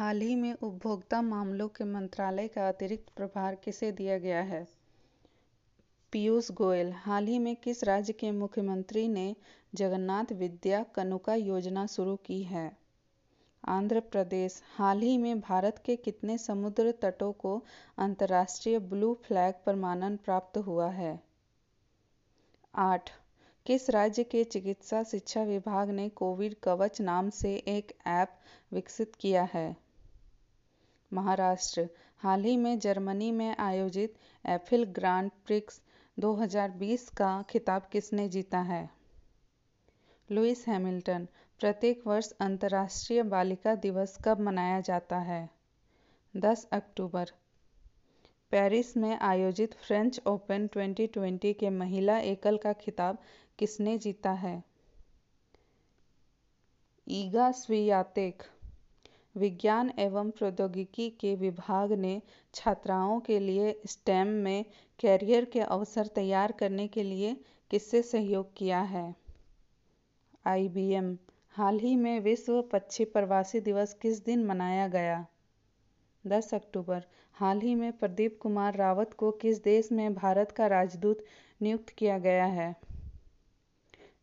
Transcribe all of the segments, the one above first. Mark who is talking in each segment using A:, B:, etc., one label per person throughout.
A: हाल ही में उपभोक्ता मामलों के मंत्रालय का अतिरिक्त प्रभार किसे दिया गया है? पीयूष गोयल, हाल ही में किस राज्य के मुख्यमंत्री ने जगन्नाथ विद्या कनुका योजना शुरू की है? आंध्र प्रदेश, हाल ही में भारत के कितने समुद्र तटों को अंतर्राष्ट्रीय ब्लू फ्लैग प्रमाणन प्राप्त हुआ है? आठ, किस राज्य के चिकित्सा शिक्षा विभाग ने कोविड कवच नाम से एक ऐप विकसित किया है? महाराष्ट्र, हाल ही में जर्मनी में आयोजित एफिल ग्रांड प्रिक्स 2020 का खिताब किसने जीता है? लुइस हैमिल्टन, प्रत्येक वर्ष अंतर्राष्ट्रीय बालिका दिवस कब मनाया जाता है? 10 अक्टूबर, पेरिस में आयोजित फ्रेंच ओपन 2020 के महिला एकल का खिताब किसने जीता है? ईगा स्वियातेक विज्ञान एवं प्रौद्योगिकी के विभाग ने छात्राओं के लिए स्टेम में कैरियर के अवसर तैयार करने के लिए किससे सहयोग किया है? आईबीएम। हाल ही में विश्व पक्षी प्रवासी दिवस किस दिन मनाया गया? 10 अक्टूबर। हाल ही में प्रदीप कुमार रावत को किस देश में भारत का राजदूत नियुक्त किया गया है?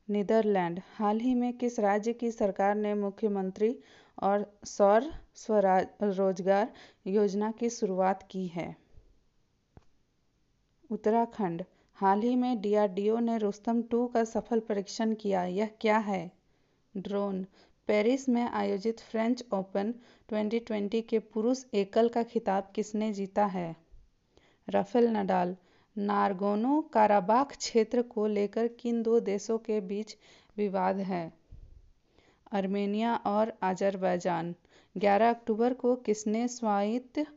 A: नीदरलैंड। हाल ही में किस राज्य की सरकार ने मुख्यमंत्री और सौर स्वरोजगार योजना की शुरुआत की है? उत्तराखंड। हाल ही में डीआरडीओ ने रुस्तम टू का सफल परीक्षण किया। यह क्या है? ड्रोन। पेरिस में आयोजित फ्रेंच ओपन 2020 के पुरुष एकल का खिताब किसने जीता है? Rafael Nadal. नारगोनो काराबाख क्षेत्र को लेकर किन दो देशों के बीच विवाद है? अर्मेनिया और अजरबैजान 11 अक्टूबर को किसने स्वायत्त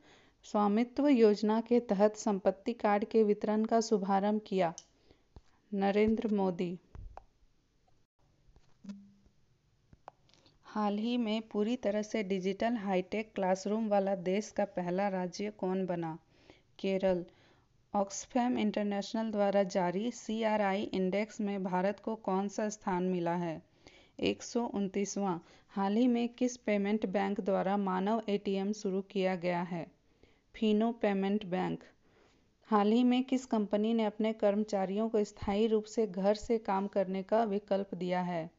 A: स्वामित्व योजना के तहत संपत्ति कार्ड के वितरण का शुभारंभ किया? नरेंद्र मोदी। हाल ही में पूरी तरह से डिजिटल हाईटेक क्लासरूम वाला देश का पहला राज्य कौन बना? केरल। ऑक्सफैम इंटरनेशनल द्वारा जारी सीआरआई इंडेक्स में भारत को कौन सा स्थान मिला है? एक हाल ही में किस पेमेंट बैंक द्वारा मानव एटीएम शुरू किया गया है? Fino payment bank. हाल ही में किस कंपनी ने अपने कर्मचारियों को स्थायी रूप से घर से काम करने का विकल्प दिया है?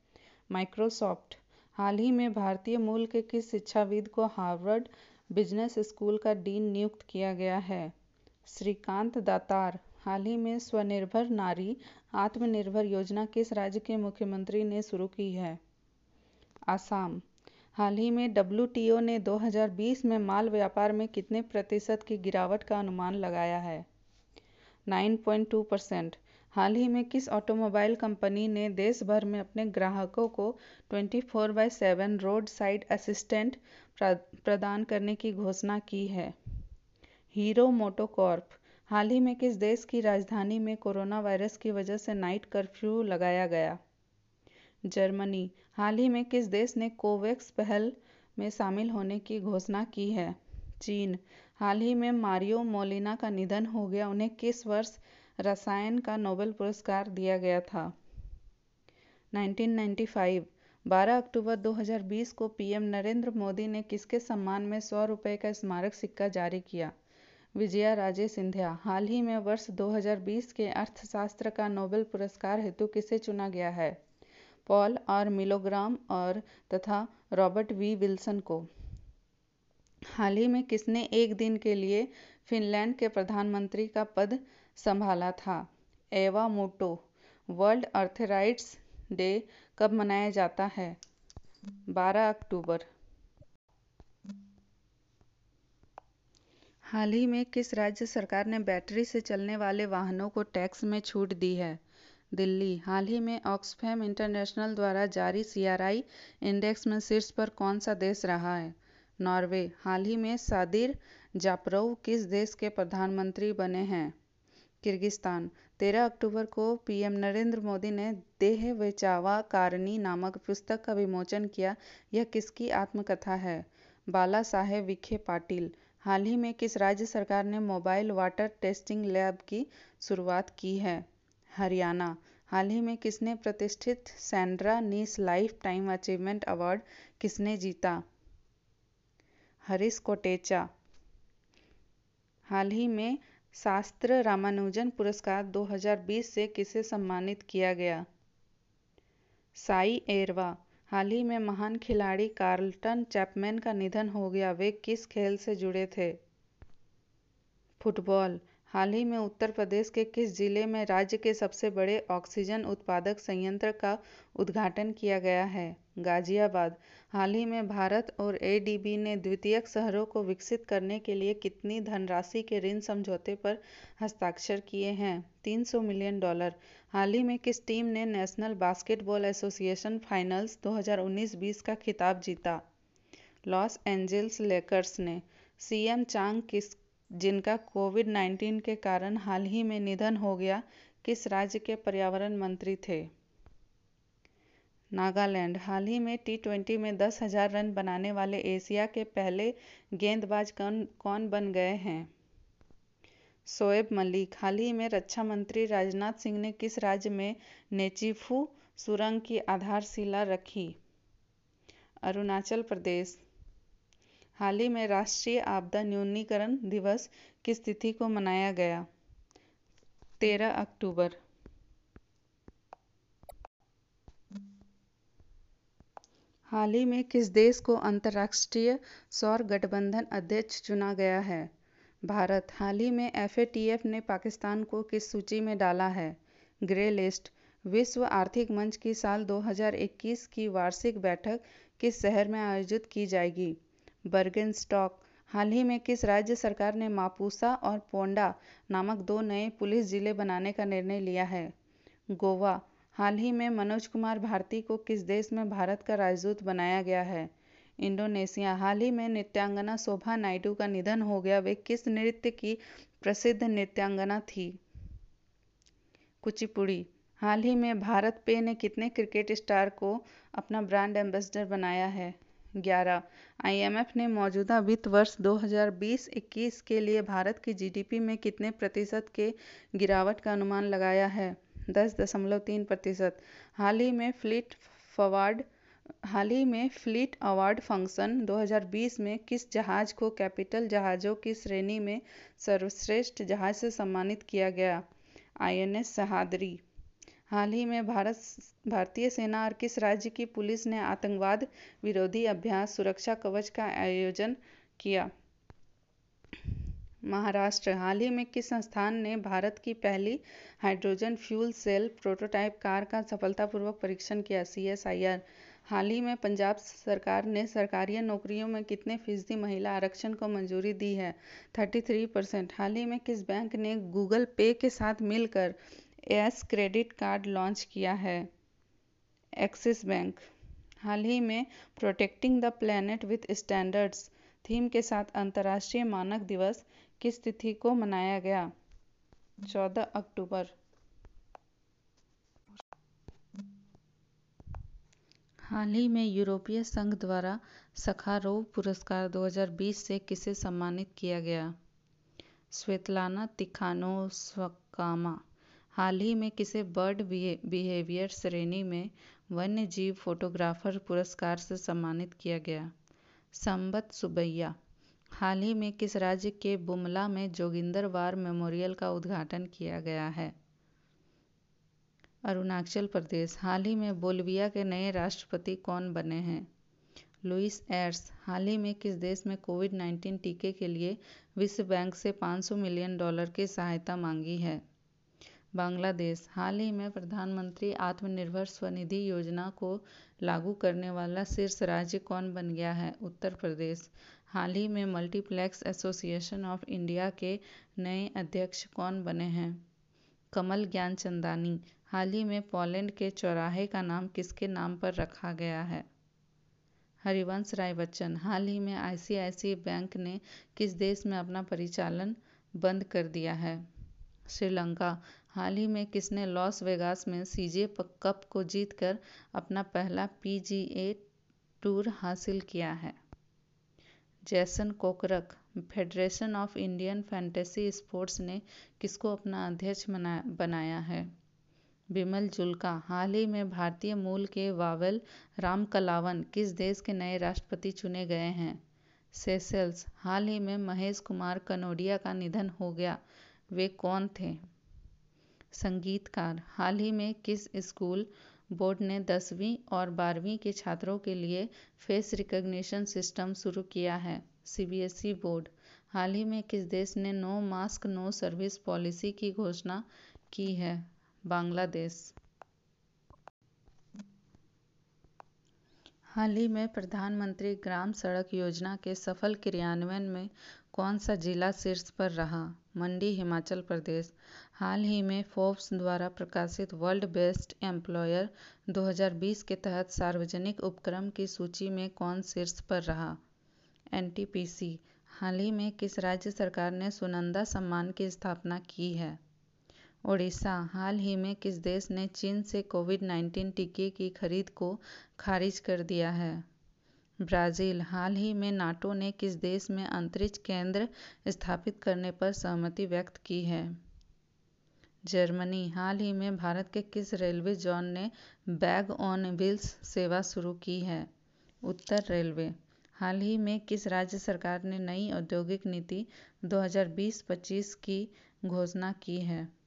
A: माइक्रोसॉफ्ट। हाल ही में भारतीय मूल के किस शिक्षाविद को हार्वर्ड बिज़नेस स्कूल का डीन नियुक्त किया गया है? श्रीकांत दातार, हाल ही में स्वनिर्भर नारी आत्मनिर्भर योजना किस राज्य के मुख्यमंत्री ने शुरू की है? आसाम, हाल ही में डब्ल्यू ने 2020 में माल व्यापार में कितने प्रतिशत की गिरावट का अनुमान लगाया है? 9.2 परसेंट, हाल ही में किस ऑटोमोबाइल कंपनी ने देश भर में अपने ग्राहकों को 24 बाय 7 रोड साइड असिस्टेंट प्रदान करने की घोषणा की है? हीरो मोटोकॉर्प, हाल ही में किस देश की राजधानी में कोरोना वायरस की वजह से नाइट कर्फ्यू लगाया गया? जर्मनी, हाल ही में किस देश ने कोवैक्स पहल में शामिल होने की घोषणा की है? चीन, हाल ही में मारियो मोलिना का निधन हो गया, उन्हें किस वर्ष रसायन का नोबेल पुरस्कार दिया गया था? 1995 12 अक्टूबर 2020 को पीएम नरेंद्र मोदी ने किसके सम्मान में सौ रुपये का स्मारक सिक्का जारी किया? विजया राजे सिंधिया, हाल ही में वर्ष 2020 के अर्थशास्त्र का नोबेल पुरस्कार हेतु किसे चुना गया है? पॉल आर मिलोग्राम और तथा रॉबर्ट वी विल्सन को। हाल ही में किसने एक दिन के लिए फिनलैंड के प्रधानमंत्री का पद संभाला था? एवा मोटो, वर्ल्ड अर्थराइट्स डे कब मनाया जाता है? 12 अक्टूबर। हाल ही में किस राज्य सरकार ने बैटरी से चलने वाले वाहनों को टैक्स में छूट दी है? दिल्ली। हाल ही में ऑक्सफैम इंटरनेशनल द्वारा जारी सीआरआई इंडेक्स में शीर्ष पर कौन सा देश रहा है? नॉर्वे। हाल ही में सादिर जापरोव किस देश के प्रधानमंत्री बने हैं? किर्गिस्तान। 13 अक्टूबर को पीएम नरेंद्र मोदी ने देह वेचावा कारणी नामक पुस्तक का विमोचन किया। यह किसकी आत्मकथा है? बाला साहेब विखे पाटिल। हाल ही में किस राज्य सरकार ने मोबाइल वाटर टेस्टिंग लैब की शुरुआत की है? हरियाणा। हाल ही में किसने प्रतिष्ठित Sandra Neiss lifetime achievement award किसने जीता? हरीश कोटेचा। हाल ही में शास्त्र रामानुजन पुरस्कार 2020 से किसे सम्मानित किया गया? साई एरवा। हाल ही में महान खिलाड़ी कार्लटन चैपमैन का निधन हो गया। वे किस खेल से जुड़े थे? फुटबॉल। हाल ही में उत्तर प्रदेश के किस ज़िले में राज्य के सबसे बड़े ऑक्सीजन उत्पादक संयंत्र का उद्घाटन किया गया है? गाजियाबाद। हाल ही में भारत और एडीबी ने द्वितीयक शहरों को विकसित करने के लिए कितनी धनराशि के ऋण समझौते पर हस्ताक्षर किए हैं? 300 मिलियन डॉलर। हाल ही में किस टीम ने नेशनल बास्केटबॉल एसोसिएशन फाइनल्स 2019-20 का खिताब जीता? लॉस एंजल्स लेकर्स ने। सीएम चांग किस, जिनका कोविड 19 के कारण हाल ही में निधन हो गया, किस राज्य के पर्यावरण मंत्री थे? नागालैंड। हाल ही में टी ट्वेंटी में दस हज़ार रन बनाने वाले एशिया के पहले गेंदबाज कौन कौन बन गए हैं? शोएब मलिक। हाल ही में रक्षा मंत्री राजनाथ सिंह ने किस राज्य में नेचीफू सुरंग की आधारशिला रखी? अरुणाचल प्रदेश। हाल ही में राष्ट्रीय आपदा न्यूनीकरण दिवस किस तिथि को मनाया गया। तेरह अक्टूबर। हाल ही में किस देश को अंतर्राष्ट्रीय सौर गठबंधन अध्यक्ष चुना गया है? भारत हाल ही में एफएटीएफ ने पाकिस्तान को किस सूची में डाला है? ग्रे लिस्ट, विश्व आर्थिक मंच की साल 2021 की वार्षिक बैठक किस शहर में आयोजित की जाएगी? बर्गेनस्टॉक हाल ही में किस राज्य सरकार ने मापुसा और पोंडा नामक दो नए पुलिस ज़िले बनाने का निर्णय लिया है? गोवा, हाल ही में मनोज कुमार भारती को किस देश में भारत का राजदूत बनाया गया है? इंडोनेशिया। हाल ही में नृत्यांगना शोभा नायडू का निधन हो गया। वे किस नृत्य की प्रसिद्ध नृत्यांगना थी? कुचिपुड़ी। हाल ही में भारत पे ने कितने क्रिकेट स्टार को अपना ब्रांड एम्बेसडर बनाया है? ग्यारह। आईएमएफ ने मौजूदा वित्त वर्ष 2020-21 के लिए भारत की जीडीपी में कितने प्रतिशत के गिरावट का अनुमान लगाया है? दस दशमलव तीन प्रतिशत। हाल ही में फ्लिट फवार्ड हाल ही में फ्लीट अवार्ड फ़ंक्शन 2020 में किस जहाज़ को कैपिटल जहाज़ों की श्रेणी में सर्वश्रेष्ठ जहाज़ से सम्मानित किया गया? आईएनएस सहादरी। हाल ही में भारत भारतीय सेना और किस राज्य की पुलिस ने आतंकवाद विरोधी अभ्यास सुरक्षा कवच का आयोजन किया? महाराष्ट्र। हाल ही में किस संस्थान ने भारत की पहली hydrogen fuel cell prototype car का सफलतापूर्वक परीक्षण किया? सीएसआईआर हाल ही में पंजाब सरकार ने सरकारी नौकरियों में कितने फ़ीसदी महिला आरक्षण को मंजूरी दी है? 33 परसेंट हाल ही में किस बैंक ने गूगल पे के साथ मिलकर एस क्रेडिट कार्ड लॉन्च किया है? एक्सिस बैंक। हाल ही में protecting the planet with standards theme के साथ अंतर्राष्ट्रीय मानक दिवस किस तिथि को मनाया गया? 14 अक्टूबर। हाल ही में यूरोपीय संघ द्वारा सखारोव पुरस्कार 2020 से किसे सम्मानित किया गया? स्वेतलाना तिखानोस्वकामा। हाल ही में किसे बर्ड बिहेवियर श्रेणी में वन्य जीव फोटोग्राफर पुरस्कार से सम्मानित किया गया? संबत सुबैया हाल ही में किस राज्य के बुमला में जोगिंदर वार मेमोरियल का उद्घाटन किया गया है? अरुणाचल प्रदेश, हाल ही में बोलविया के नए राष्ट्रपति कौन बने हैं? लुइस एर्स, हाल ही में किस देश में कोविड 19 टीके के लिए विश्व बैंक से 500 मिलियन डॉलर की सहायता मांगी है? बांग्लादेश, हाल ही में प्रधानमंत्री आत्मनिर्भर स्वनिधि योजना को लागू करने वाला शीर्ष राज्य कौन बन गया है? उत्तर प्रदेश, हाल ही में मल्टीप्लेक्स एसोसिएशन ऑफ़ इंडिया के नए अध्यक्ष कौन बने हैं? कमल ज्ञानचंदानी हाल ही में पोलैंड के चौराहे का नाम किसके नाम पर रखा गया है? हरिवंश राय बच्चन, हाल ही में आईसीआईसीआई बैंक ने किस देश में अपना परिचालन बंद कर दिया है? श्रीलंका, हाल ही में किसने लॉस वेगास में सीजे कप को जीतकर अपना पहला पीजीए टूर हासिल किया है? Jason Kokrak, federation of Indian fantasy sports ने किसको अपना अध्यक्ष बनाया है? बिमल जुल्का, हाल ही में भारतीय मूल के वावेल राम कलावन किस देश के नए राष्ट्रपति चुने गए हैं? सेशेल्स हाल ही में महेश कुमार कनोडिया का निधन हो गया, वे कौन थे? संगीतकार, हाल ही में किस स्कूल बोर्ड ने दसवीं और बारहवीं के छात्रों के लिए फेस रिकग्निशन सिस्टम शुरू किया है? सीबीएसई बोर्ड, हाल ही में किस देश ने no mask, no service policy की घोषणा की है? बांग्लादेश। हाल ही में प्रधानमंत्री ग्राम सड़क योजना के सफल क्रियान्वयन में कौन सा जिला शीर्ष पर रहा? मंडी, हिमाचल प्रदेश। हाल ही में फोर्ब्स द्वारा प्रकाशित वर्ल्ड बेस्ट एम्प्लॉयर 2020 के तहत सार्वजनिक उपक्रम की सूची में कौन शीर्ष पर रहा? एनटीपीसी। हाल ही में किस राज्य सरकार ने सुनंदा सम्मान की स्थापना की है? ओडिशा। हाल ही में किस देश ने चीन से कोविड 19 टीके की खरीद को खारिज कर दिया है? ब्राज़ील। हाल ही में नाटो ने किस देश में अंतरिक्ष केंद्र स्थापित करने पर सहमति व्यक्त की है? जर्मनी। हाल ही में भारत के किस रेलवे जोन ने बैग ऑन व्हील्स सेवा शुरू की है? उत्तर रेलवे। हाल ही में किस राज्य सरकार ने नई औद्योगिक नीति 2020-25 की घोषणा की है?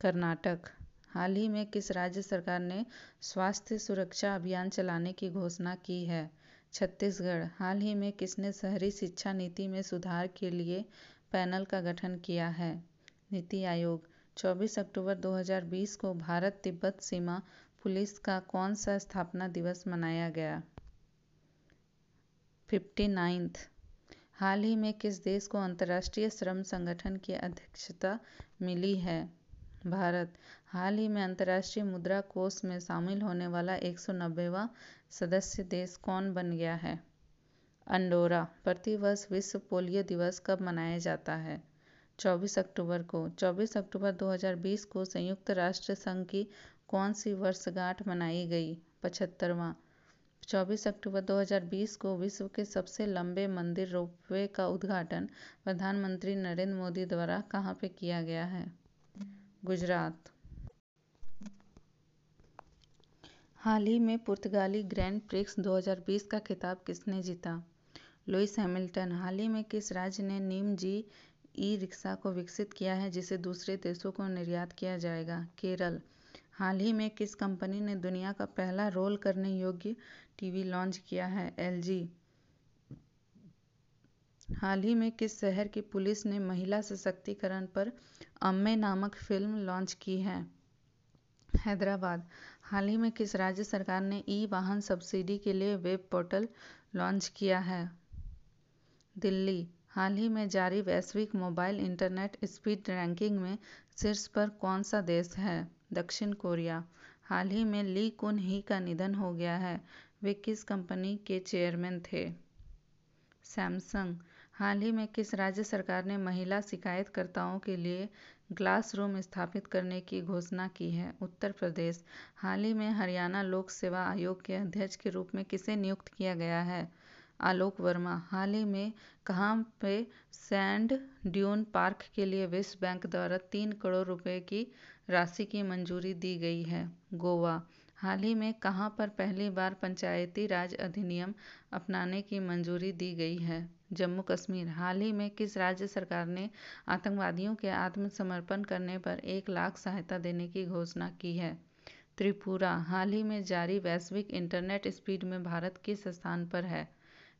A: कर्नाटक। हाल ही में किस राज्य सरकार ने स्वास्थ्य सुरक्षा अभियान चलाने की घोषणा की है? छत्तीसगढ़। हाल ही में किसने शहरी शिक्षा नीति में सुधार के लिए पैनल का गठन किया है? नीति आयोग। 24 अक्टूबर 2020 को भारत तिब्बत सीमा पुलिस का कौन सा स्थापना दिवस मनाया गया? Fifty ninth. हाल ही में किस देश को अंतर्राष्ट्रीय श्रम संगठन की अध्यक्षता मिली है? भारत। हाल ही में अंतर्राष्ट्रीय मुद्रा कोष में शामिल होने वाला एक सौ नब्बेवा सदस्य देश कौन बन गया है? अंडोरा। प्रतिवर्ष विश्व पोलियो दिवस कब मनाया जाता है? 24 अक्टूबर को। 24 अक्टूबर 2020 को संयुक्त राष्ट्र संघ की कौन सी वर्षगांठ मनाई गई? पचहत्तरवां। 24 अक्टूबर 2020 को विश्व के सबसे लंबे मंदिर रोपवे का उद्घाटन प्रधानमंत्री नरेंद्र मोदी द्वारा कहाँ पे किया गया है? गुजरात। हाल ही में पुर्तगाली ग्रैंड प्रिक्स 2020 का खिताब किसने जीता? लुइस हैमिल्टन, हाल ही में किस राज्य ने नीम जी ई रिक्शा को विकसित किया है, जिसे दूसरे देशों को निर्यात किया जाएगा? केरल। हाल ही में किस कंपनी ने दुनिया का पहला रोल करने योग्य टीवी लॉन्च किया है एलजी हाल ही में किस शहर की पुलिस ने महिला सशक्तिकरण पर अम्मे नामक फ़िल्म लॉन्च की है? हैदराबाद। हाल ही में किस राज्य सरकार ने ई वाहन सब्सिडी के लिए वेब पोर्टल लॉन्च किया है? दिल्ली। हाल ही में जारी वैश्विक मोबाइल इंटरनेट स्पीड रैंकिंग में शीर्ष पर कौन सा देश है? दक्षिण कोरिया। हाल ही में ली कुन ही का निधन हो गया है। वे किस कंपनी के चेयरमैन थे? सैमसंग। हाल ही में किस राज्य सरकार ने महिला शिकायतकर्ताओं के लिए ग्लास रूम स्थापित करने की घोषणा की है? उत्तर प्रदेश हाल ही में हरियाणा लोक सेवा आयोग के अध्यक्ष के रूप में किसे नियुक्त किया गया है? आलोक वर्मा हाल ही में कहाँ पे सैंड ड्यून पार्क के लिए विश्व बैंक द्वारा तीन करोड़ रुपए की राशि की मंजूरी दी गई है? गोवा हाल ही में कहाँ पर पहली बार पंचायती राज अधिनियम अपनाने की मंजूरी दी गई है? जम्मू कश्मीर। हाल ही में किस राज्य सरकार ने आतंकवादियों के आत्मसमर्पण करने पर एक लाख सहायता देने की घोषणा की है? त्रिपुरा। हाल ही में जारी वैश्विक इंटरनेट स्पीड में भारत किस स्थान पर है?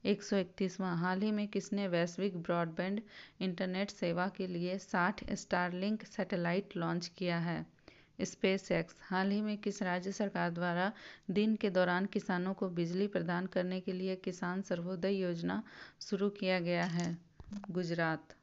A: एक सौ इकतीसवां। हाल ही में किसने वैश्विक ब्रॉडबैंड इंटरनेट सेवा के लिए साठ स्टारलिंक सैटेलाइट लॉन्च किया है? स्पेस एक्स हाल ही में किस राज्य सरकार द्वारा दिन के दौरान किसानों को बिजली प्रदान करने के लिए किसान सर्वोदय योजना शुरू किया गया है? गुजरात